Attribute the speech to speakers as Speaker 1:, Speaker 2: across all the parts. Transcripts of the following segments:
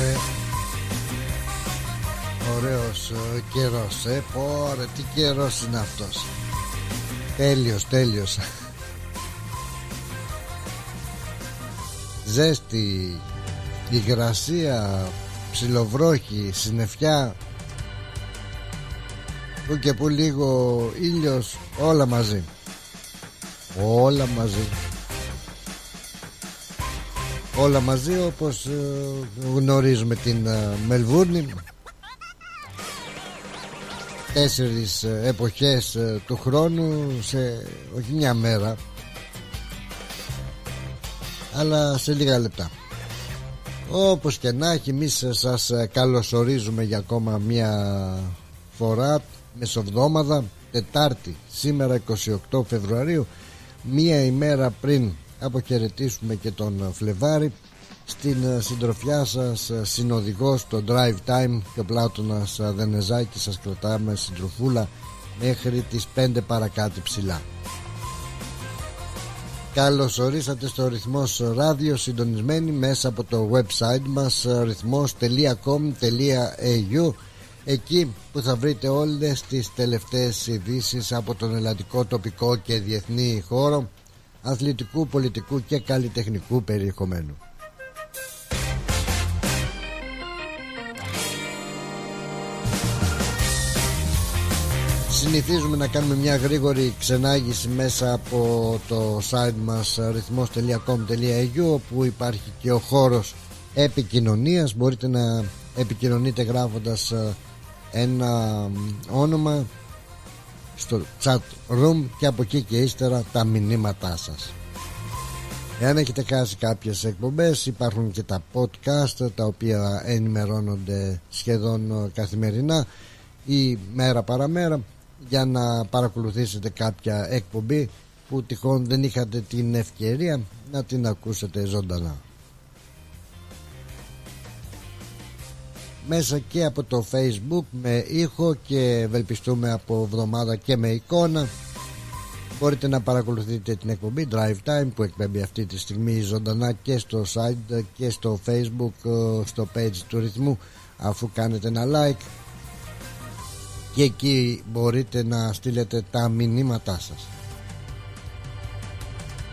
Speaker 1: Ωραία Ωραίος ε, καιρός ε, Πόρε τι καιρός είναι αυτός. Τέλειος τέλειος. Ζέστη Υγρασία Ψιλοβρόχη Συννεφιά. Που και που λίγο ήλιος Όλα μαζί. Όλα μαζί Όλα μαζί όπως ε, γνωρίζουμε την ε, Μελβούρνη. Τέσσερις ε, εποχές του χρόνου σε όχι μια μέρα αλλά σε λίγα λεπτά. Όπως και να έχει εμείς σας καλωσορίζουμε για ακόμα μια φορά μεσοβδόμαδα Τετάρτη σήμερα 28 Φεβρουαρίου μία ημέρα πριν αποχαιρετήσουμε και τον Φλεβάρη. Στην συντροφιά σας συνοδηγός το Drive Time. Και ο Πλάτωνας Δενεζάκη σας κρατάμε συντροφούλα μέχρι τις 5 παρακάτω ψηλά. Καλώς ορίσατε στο ρυθμός ράδιο συντονισμένοι μέσα από το website μας ρυθμός.com.au εκεί που θα βρείτε όλες τις τελευταίες ειδήσεις από τον ελλαδικό τοπικό και διεθνή χώρο αθλητικού, πολιτικού και καλλιτεχνικού περιεχομένου. Συνηθίζουμε να κάνουμε μια γρήγορη ξενάγηση μέσα από το site μας ρυθμός.com.au όπου υπάρχει και ο χώρος επικοινωνίας μπορείτε να επικοινωνείτε γράφοντας ε, ένα όνομα στο chat room και από εκεί και ύστερα τα μηνύματά σας Εάν έχετε χάσει κάποιες εκπομπές υπάρχουν και τα podcast τα οποία ενημερώνονται σχεδόν καθημερινά ή μέρα παραμέρα για να παρακολουθήσετε κάποια εκπομπή που τυχόν δεν είχατε την ευκαιρία να την ακούσετε ζωντανά. Μέσα και από το facebook με ήχο και ευελπιστούμε από εβδομάδα και με εικόνα. Μπορείτε να παρακολουθείτε την εκπομπή Drive Time που εκπέμπει αυτή τη στιγμή ζωντανά και στο site και στο facebook ε, στο page του ρυθμού. Αφού κάνετε ένα like και εκεί μπορείτε να στείλετε τα μηνύματά σας.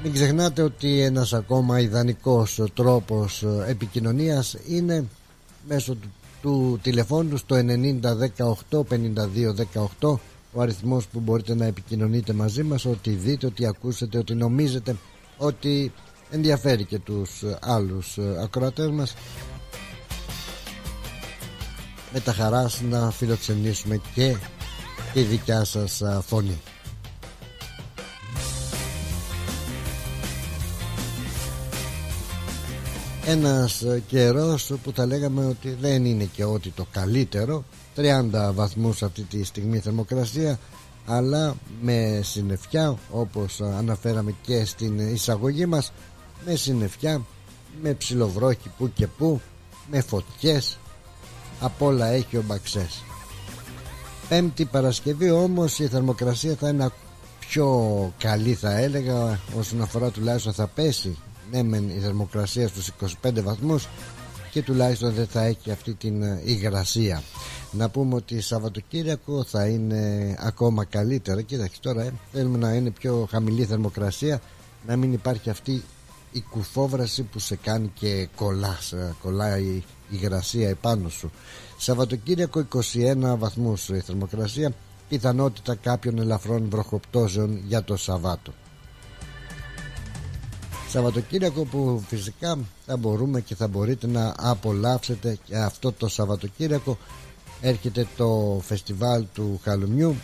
Speaker 1: Μην ξεχνάτε ότι ένας ακόμα ιδανικός τρόπος επικοινωνίας είναι μέσω του του τηλεφώνου στο 9018 5218 ο αριθμός που μπορείτε να επικοινωνείτε μαζί μας ότι δείτε, ότι ακούσετε, ότι νομίζετε ότι ενδιαφέρει και τους άλλους ακροατές μας. Με τα χαράς να φιλοξενήσουμε και τη δικιά σας φωνή ένας καιρός που θα λέγαμε ότι δεν είναι και ό,τι το καλύτερο. 30 βαθμούς αυτή τη στιγμή θερμοκρασία αλλά με συννεφιά όπως αναφέραμε και στην εισαγωγή μας με συννεφιά με ψιλοβρόχη που και που με φωτιές. Απ' όλα έχει ο Μπαξές. Πέμπτη Παρασκευή όμως η θερμοκρασία θα είναι πιο καλή θα έλεγα όσον αφορά τουλάχιστον θα πέσει ναι μεν η θερμοκρασία στους 25 βαθμούς και τουλάχιστον δεν θα έχει αυτή την ε, υγρασία. Να πούμε ότι Σαββατοκύριακο θα είναι ακόμα καλύτερα. Κοίταξε τώρα ε, θέλουμε να είναι πιο χαμηλή θερμοκρασία να μην υπάρχει αυτή η κουφόβραση που σε κάνει και κολλάς, ε, κολλάει η υγρασία επάνω σου. Σαββατοκύριακο 21 βαθμούς η θερμοκρασία. Πιθανότητα κάποιων ελαφρών βροχοπτώσεων για το Σαββάτο Σαββατοκύριακο που φυσικά θα μπορούμε και θα μπορείτε να απολαύσετε και αυτό το Σαββατοκύριακο. Έρχεται το φεστιβάλ του Χαλουμιού.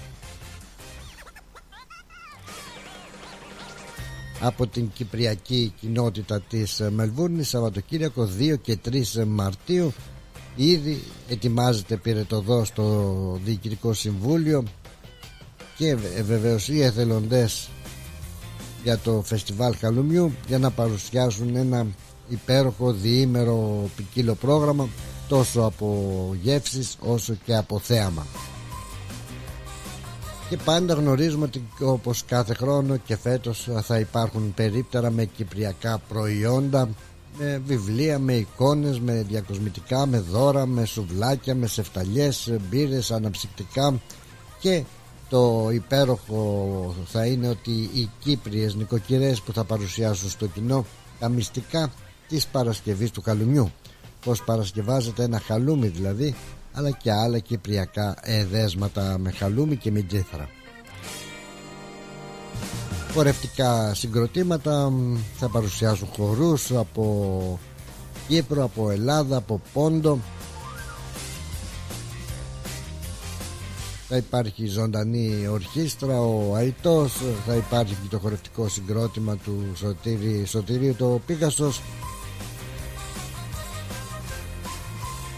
Speaker 1: Από την Κυπριακή κοινότητα της Μελβούρνης Σαββατοκύριακο 2 και 3 Μαρτίου. Ήδη ετοιμάζεται πυρετοδό στο Διοικητικό Συμβούλιο. Και βεβαίως οι εθελοντές για το φεστιβάλ Χαλουμιού για να παρουσιάσουν ένα υπέροχο διήμερο ποικίλο πρόγραμμα τόσο από γεύσεις όσο και από θέαμα. Και πάντα γνωρίζουμε ότι όπως κάθε χρόνο και φέτος θα υπάρχουν περίπτερα με κυπριακά προϊόντα με βιβλία, με εικόνες, με διακοσμητικά, με δώρα, με σουβλάκια, με σεφταλιές, μπύρες, αναψυκτικά και το υπέροχο θα είναι ότι οι Κύπριες νοικοκυρές που θα παρουσιάσουν στο κοινό τα μυστικά της Παρασκευής του Χαλουμιού πως παρασκευάζεται ένα χαλούμι δηλαδή αλλά και άλλα κυπριακά εδέσματα με χαλούμι και μιτζήθρα χορευτικά συγκροτήματα θα παρουσιάσουν χορούς από Κύπρο, από Ελλάδα, από Πόντο θα υπάρχει ζωντανή ορχήστρα ο Αϊτός θα υπάρχει το χορευτικό συγκρότημα του Σωτήρη, Σωτηρίου το Πίγασος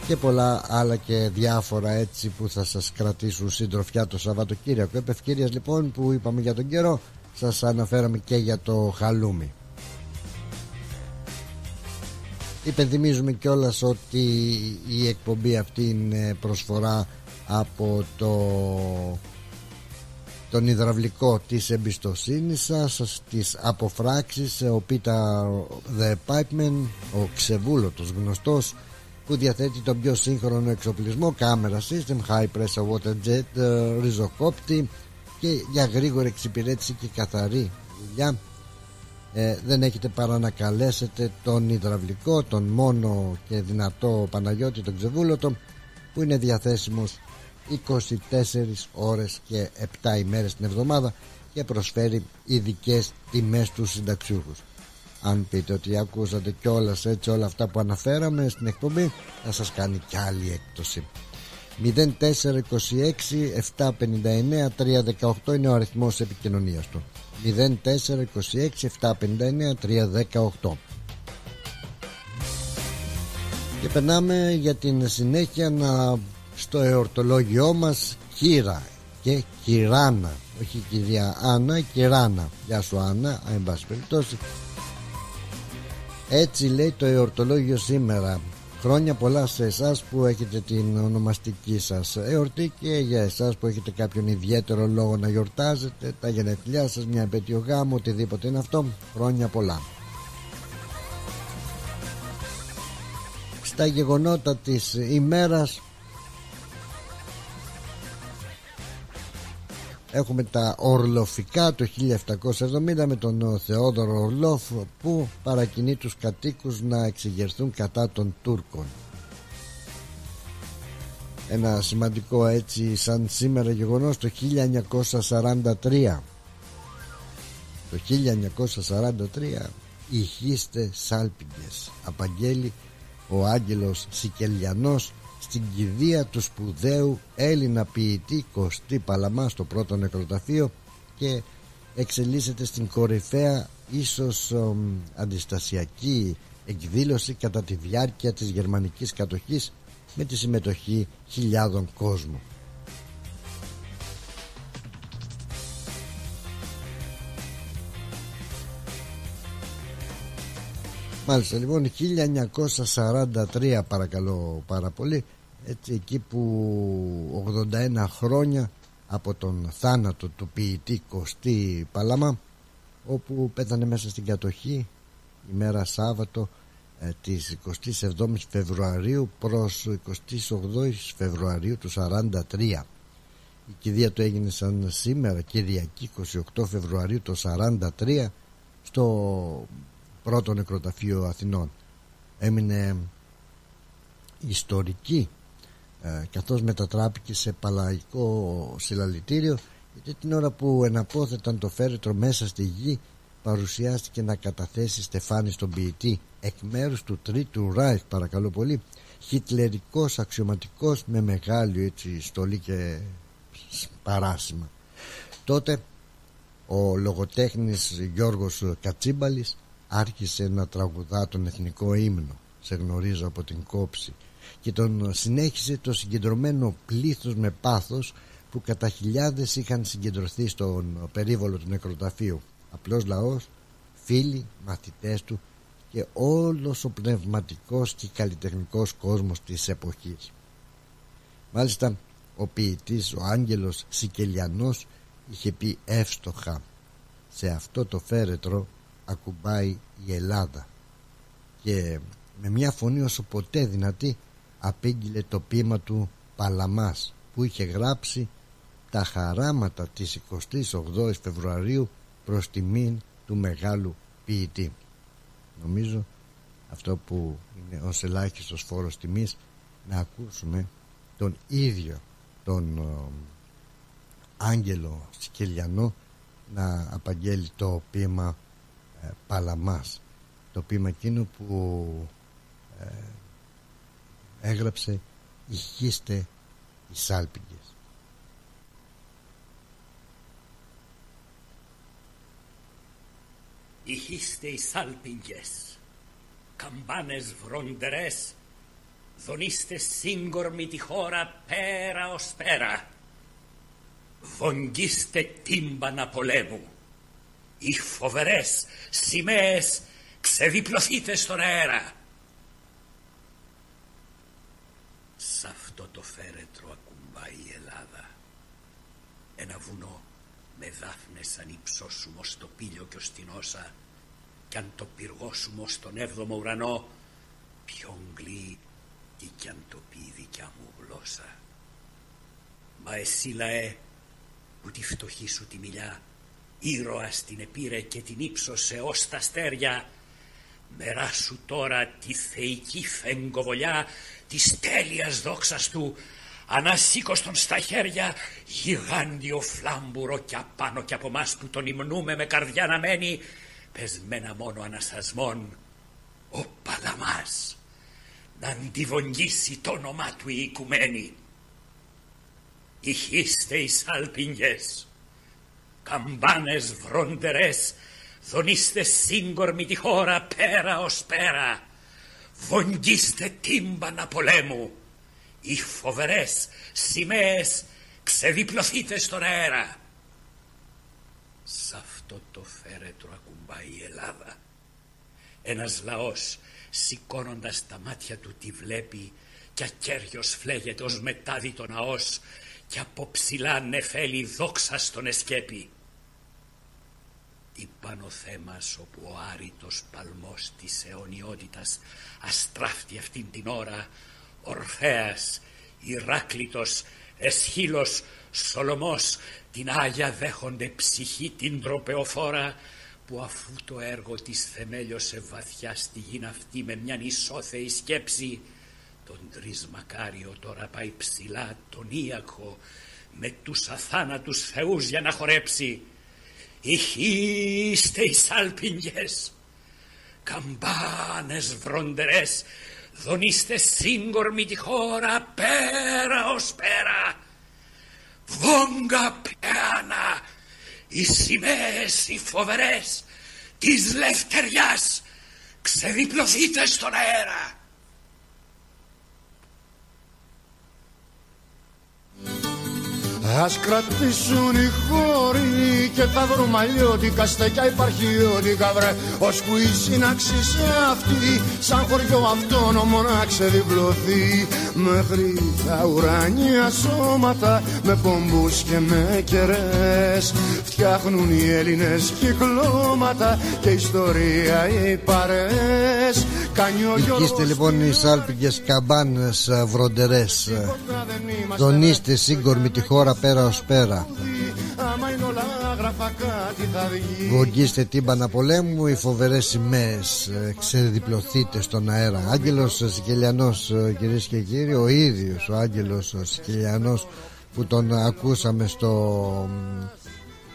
Speaker 1: και πολλά άλλα και διάφορα έτσι που θα σας κρατήσουν συντροφιά το Σαββατοκύριακο. Επευκαιρίας λοιπόν που είπαμε για τον καιρό σας αναφέραμε και για το χαλούμι. Υπενθυμίζουμε κιόλας ότι η εκπομπή αυτή είναι προσφορά από το τον υδραυλικό της εμπιστοσύνης σας τις αποφράξεις ο Πίτα The Pipeman ο ξεβούλωτος γνωστός που διαθέτει τον πιο σύγχρονο εξοπλισμό κάμερα system, high pressure water jet, ε, ριζοκόπτη και για γρήγορη εξυπηρέτηση και καθαρή δουλειά. Ε, δεν έχετε παρά να καλέσετε τον υδραυλικό, τον μόνο και δυνατό Παναγιώτη τον Ξεβούλωτο που είναι διαθέσιμος 24 ώρες και 7 ημέρες την εβδομάδα και προσφέρει ειδικές τιμές στους συνταξιούχους. Αν πείτε ότι ακούσατε κιόλας έτσι όλα αυτά που αναφέραμε στην εκπομπή θα σας κάνει κι άλλη έκπτωση. 0426 759 318 είναι ο αριθμός επικοινωνίας του. 0426 759 318 και περνάμε για την συνέχεια να στο εορτολόγιό μας Κύρα και Κυράνα. Όχι κυρία Άννα Κυράνα. Γεια σου Άννα εν πάση περιπτώσει. Έτσι λέει το εορτολόγιο σήμερα. Χρόνια πολλά σε εσάς που έχετε την ονομαστική σας εορτή και για εσάς που έχετε κάποιον ιδιαίτερο λόγο να γιορτάζετε τα γενεθλιά σας, μια επέτειο γάμου, οτιδήποτε είναι αυτό. Χρόνια πολλά. Στα γεγονότα της ημέρας Έχουμε τα Ορλοφικά το 1770 με τον Θεόδωρο Ορλόφ που παρακινεί τους κατοίκους να εξηγερθούν κατά των Τούρκων. Ένα σημαντικό έτσι σαν σήμερα γεγονός το 1943. Το 1943 ηχείστε σάλπιγγες απαγγέλει ο Άγγελος Σικελιανός στην κηδεία του σπουδαίου Έλληνα ποιητή Κωστή Παλαμά στο πρώτο νεκροταφείο και εξελίσσεται στην κορυφαία ίσως αντιστασιακή εκδήλωση κατά τη διάρκεια της γερμανικής κατοχής με τη συμμετοχή χιλιάδων κόσμου. Μάλιστα λοιπόν 1943 παρακαλώ πάρα πολύ έτσι εκεί που 81 χρόνια από τον θάνατο του ποιητή Κωστή Παλάμα όπου πέθανε μέσα στην κατοχή ημέρα Σάββατο ε, της 27ης Φεβρουαρίου προς 28 Φεβρουαρίου του 43 η κηδεία του έγινε σαν σήμερα Κυριακή 28 Φεβρουαρίου του 43 στο πρώτο νεκροταφείο Αθηνών. Έμεινε ιστορική ε, καθώς μετατράπηκε σε παλαϊκό συλλαλητήριο γιατί την ώρα που εναπόθεταν το φέρετρο μέσα στη γη παρουσιάστηκε να καταθέσει στεφάνι στον ποιητή. Εκ μέρους του τρίτου Ράιχ παρακαλώ πολύ χιτλερικός αξιωματικός με μεγάλη έτσι στολή και παράσημα τότε ο λογοτέχνης Γιώργος Κατσίμπαλης άρχισε να τραγουδά τον εθνικό ύμνο. Σε γνωρίζω από την κόψη και τον συνέχισε το συγκεντρωμένο πλήθος με πάθος που κατά χιλιάδες είχαν συγκεντρωθεί στον περίβολο του νεκροταφείου. Απλός λαός, φίλοι, μαθητές του και όλος ο πνευματικός και καλλιτεχνικός κόσμος της εποχής. Μάλιστα ο ποιητής ο Άγγελος Σικελιανός είχε πει εύστοχα σε αυτό το φέρετρο ακουμπάει η Ελλάδα και με μια φωνή όσο ποτέ δυνατή απήγγειλε το ποίημα του Παλαμάς που είχε γράψει τα χαράματα της 28 Φεβρουαρίου προς τιμήν του μεγάλου ποιητή. Νομίζω αυτό που είναι ως ελάχιστος φόρος τιμής να ακούσουμε τον ίδιο τον Άγγελο Σκελιανό να απαγγέλει το ποίημα ε, Παλαμάς το ποίημα εκείνο που ε, έγραψε «Ηχείστε οι σάλπιγγες».
Speaker 2: Ηχείστε οι σάλπιγγες, καμπάνες βροντερές, δονείστε σύγκορμη τη χώρα πέρα ως πέρα. Βογγίστε τύμπανα πολέμου, οι φοβερές σημαίες ξεδιπλωθείτε στον αέρα. Σ' αυτό το φέρετρο ακουμπάει η Ελλάδα. Ένα βουνό με δάφνες αν υψώσουμε ως το πήλιο και ως την όσα κι αν το πυργώσουμε ως τον έβδομο ουρανό πιο γκλή τι κι αν το πει η δικιά μου γλώσσα. Μα εσύ λαέ που τη φτωχή σου τη μιλιά ήρωας την επήρε και την ύψωσε ως τα αστέρια σου τώρα τη θεϊκή φεγγοβολιά της τέλειας δόξας του ανασήκωστον στα χέρια γιγάντιο φλάμπουρο κι απάνω κι από μας που τον υμνούμε με καρδιά να μένει πεσμένα μόνο αναστασμών ο Παλαμάς να αντιβογγίσει το όνομά του η οικουμένη. Ηχείστε οι σάλπιγγες, καμπάνες βροντερές δονείστε σύγκορμη τη χώρα πέρα ως πέρα, βογγίστε τύμπανα πολέμου, οι φοβερές σημαίες ξεδιπλωθείτε στον αέρα. Σ' αυτό το φέρετρο ακουμπάει η Ελλάδα. Ένας λαός σηκώνοντας τα μάτια του τη βλέπει κι ακέργιος φλέγεται ως μετάδιτο ναός κι από ψηλά νεφέλη δόξα στον εσκέπη τι πάνω θέμας όπου ο άρρητος παλμός της αιωνιότητας αστράφτει αυτήν την ώρα Ορφέας, Ηράκλητος, Εσχύλος, Σολομός την Άγια δέχονται ψυχή την τροπεοφόρα που αφού το έργο της θεμέλιωσε βαθιά στη γη αυτή με μια ισόθεη σκέψη τον Τρισμακάριο τώρα πάει ψηλά τον Ίακο με τους αθάνατους θεούς για να χορέψει ηχείστε οι σάλπιγγες, καμπάνες βροντερές, δονείστε σύγκορμη τη χώρα πέρα ως πέρα. Βόγγα πιάνα, οι σημαίες οι φοβερές της λευτεριάς ξεδιπλωθείτε στον αέρα.
Speaker 3: Ας κρατήσουν οι χώροι και θα βρούμε αλλιώτικα στεκιά υπαρχιώτικα βρε Ώσπου η σύναξη σε αυτή. Σαν χωριό αυτόνομο να ξεδιπλωθεί. Μέχρι τα ουράνια σώματα με πομπούς και με κερές Φτιάχνουν οι Έλληνες κυκλώματα και ιστορία οι παρές
Speaker 1: Είστε λοιπόν οι σάλπιγγες καμπάνες βροντερές Δονείστε σύγκορμη τη χώρα πέρα ως πέρα. Βογγίστε τύμπανα πολέμου Οι φοβερές σημαίες ε, Ξεδιπλωθείτε στον αέρα. Άγγελος Σικελιανός ε, κυρίες και κύριοι Ο ίδιος ο Άγγελος Σικελιανός Που τον ακούσαμε στο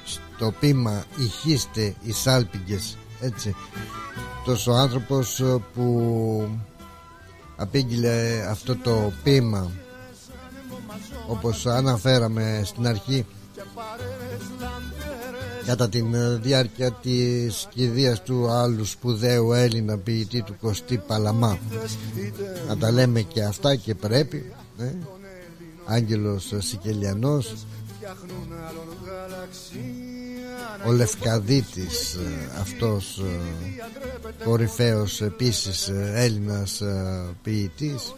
Speaker 1: Στο πείμα Ηχείστε οι σάλπιγγες Έτσι. Τόσο άνθρωπος ε, που Απήγγειλε αυτό το πείμα όπως αναφέραμε στην αρχή κατά τη διάρκεια της κηδείας του άλλου σπουδαίου Έλληνα ποιητή του Κωστή Παλαμά. Να τα λέμε και αυτά και πρέπει ε; Άγγελος Σικελιανός ο Λευκαδίτης αυτός ε, κορυφαίος επίσης ε, Έλληνας ε, ποιητής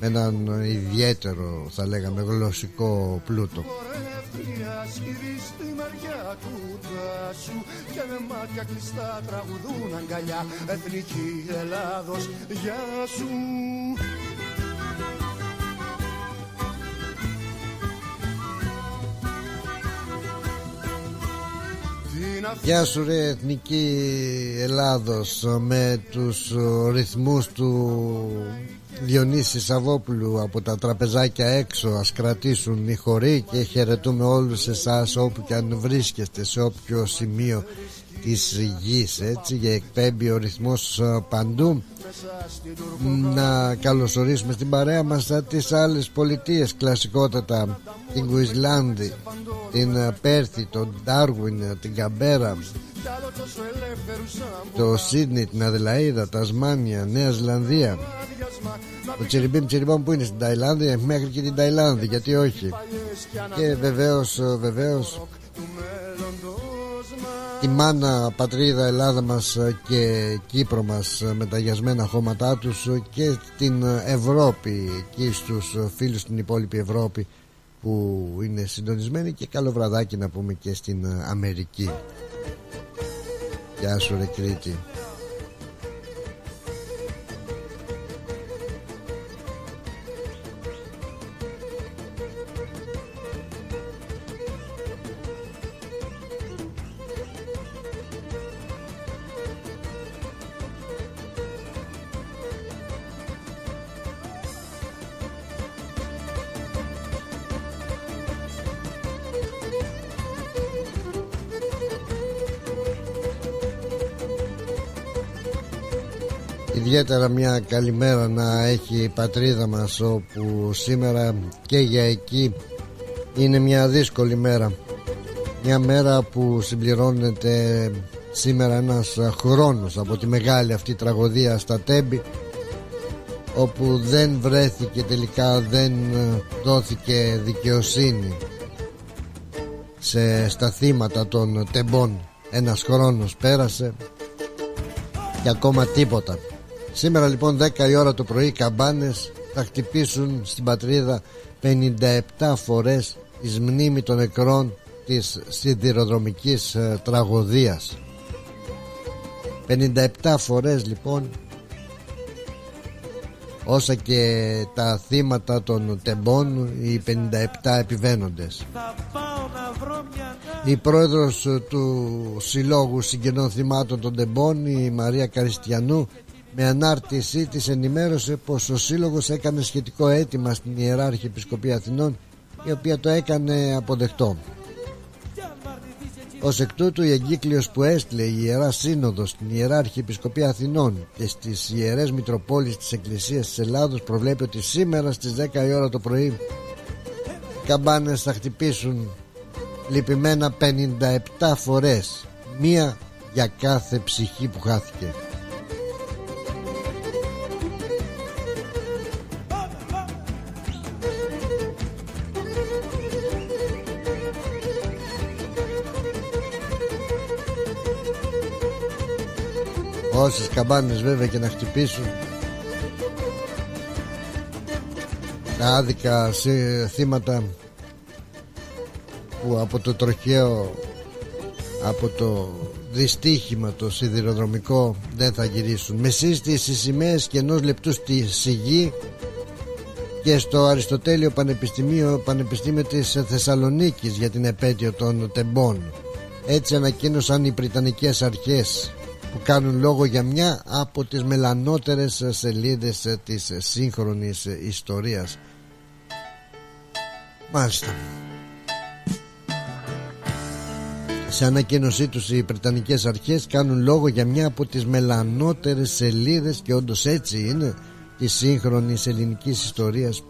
Speaker 1: με έναν ιδιαίτερο θα λέγαμε γλωσσικό πλούτο.
Speaker 3: σκυρί στη μεριά του δάσου και με μάτια κλειστά τραγουδούν αγκαλιά εθνική Ελλάδος γεια σου
Speaker 1: Γεια σου ρε Εθνική Ελλάδος με τους ρυθμούς του Διονύση Σαββόπουλου από τα τραπεζάκια έξω ας κρατήσουν οι χωροί και χαιρετούμε όλους εσάς όπου και αν βρίσκεστε σε όποιο σημείο της γης έτσι για εκπέμπει ο ρυθμός παντού να καλωσορίσουμε στην παρέα μας τις άλλες πολιτείες κλασικότατα. Την Κουισλάνδη την Πέρθη, τον Ντάρουιν, την Καμπέρα το Σίδνη, την Αδελαίδα, τα Ασμάνια, Νέα Ζηλανδία. Το Τσιριμπίμ Τσιριμπόμ που είναι στην Ταϊλάνδη μέχρι και την Ταϊλάνδη γιατί όχι. Και βεβαίως βεβαίως τη μάνα πατρίδα Ελλάδα μας και Κύπρο μας με τα γιασμένα χώματά τους και την Ευρώπη εκεί στους φίλους στην υπόλοιπη Ευρώπη που είναι συντονισμένοι και καλό βραδάκι να πούμε και στην Αμερική. Γεια σου ρε Κρήτη ιδιαίτερα μια καλημέρα να έχει η πατρίδα μας όπου σήμερα και για εκεί είναι μια δύσκολη μέρα. Μια μέρα που συμπληρώνεται σήμερα ένας χρόνος από τη μεγάλη αυτή τραγωδία στα Τέμπη όπου δεν βρέθηκε τελικά δεν δόθηκε δικαιοσύνη σε, στα θύματα των τεμπών. Ένας χρόνος πέρασε και ακόμα τίποτα Σήμερα λοιπόν 10 η ώρα το πρωί οι καμπάνες θα χτυπήσουν στην πατρίδα 57 φορές εις μνήμη των νεκρών της σιδηροδρομικής ε, τραγωδίας. 57 φορές λοιπόν όσα και τα θύματα των τεμπών οι 57 επιβαίνοντες. Η πρόεδρος του Συλλόγου Συγγενών Θυμάτων των Τεμπών η Μαρία Καριστιανού με ανάρτησή της ενημέρωσε πως ο Σύλλογος έκανε σχετικό αίτημα στην Ιεράρχη Επισκοπή Αθηνών η οποία το έκανε αποδεκτό. Ω εκ τούτου η εγκύκλειος που έστειλε η Ιερά Σύνοδος στην Ιεράρχη Επισκοπή Αθηνών και στις Ιερές Μητροπόλεις της Εκκλησίας της Ελλάδος προβλέπει ότι σήμερα στις 10 η ώρα το πρωί οι καμπάνες θα χτυπήσουν λυπημένα 57 φορές μία για κάθε ψυχή που χάθηκε. Όσες καμπάνες βέβαια και να χτυπήσουν. Τα άδικα θύματα που από το τροχαίο από το δυστύχημα το σιδηροδρομικό δεν θα γυρίσουν. Με σύστηση στις σημαίες και ενός λεπτού στη σιγή και στο Αριστοτέλειο Πανεπιστημίο Πανεπιστήμιο της Θεσσαλονίκης για την επέτειο των τεμπών. Έτσι ανακοίνωσαν οι Πριτανικές αρχές που κάνουν λόγο για μια από τις μελανότερες σελίδες της σύγχρονης ιστορίας. Μάλιστα. Σε ανακοίνωσή τους οι Βρετανικές αρχές κάνουν λόγο για μια από τις μελανότερες σελίδες και όντως έτσι είναι της σύγχρονης ελληνικής ιστορίας που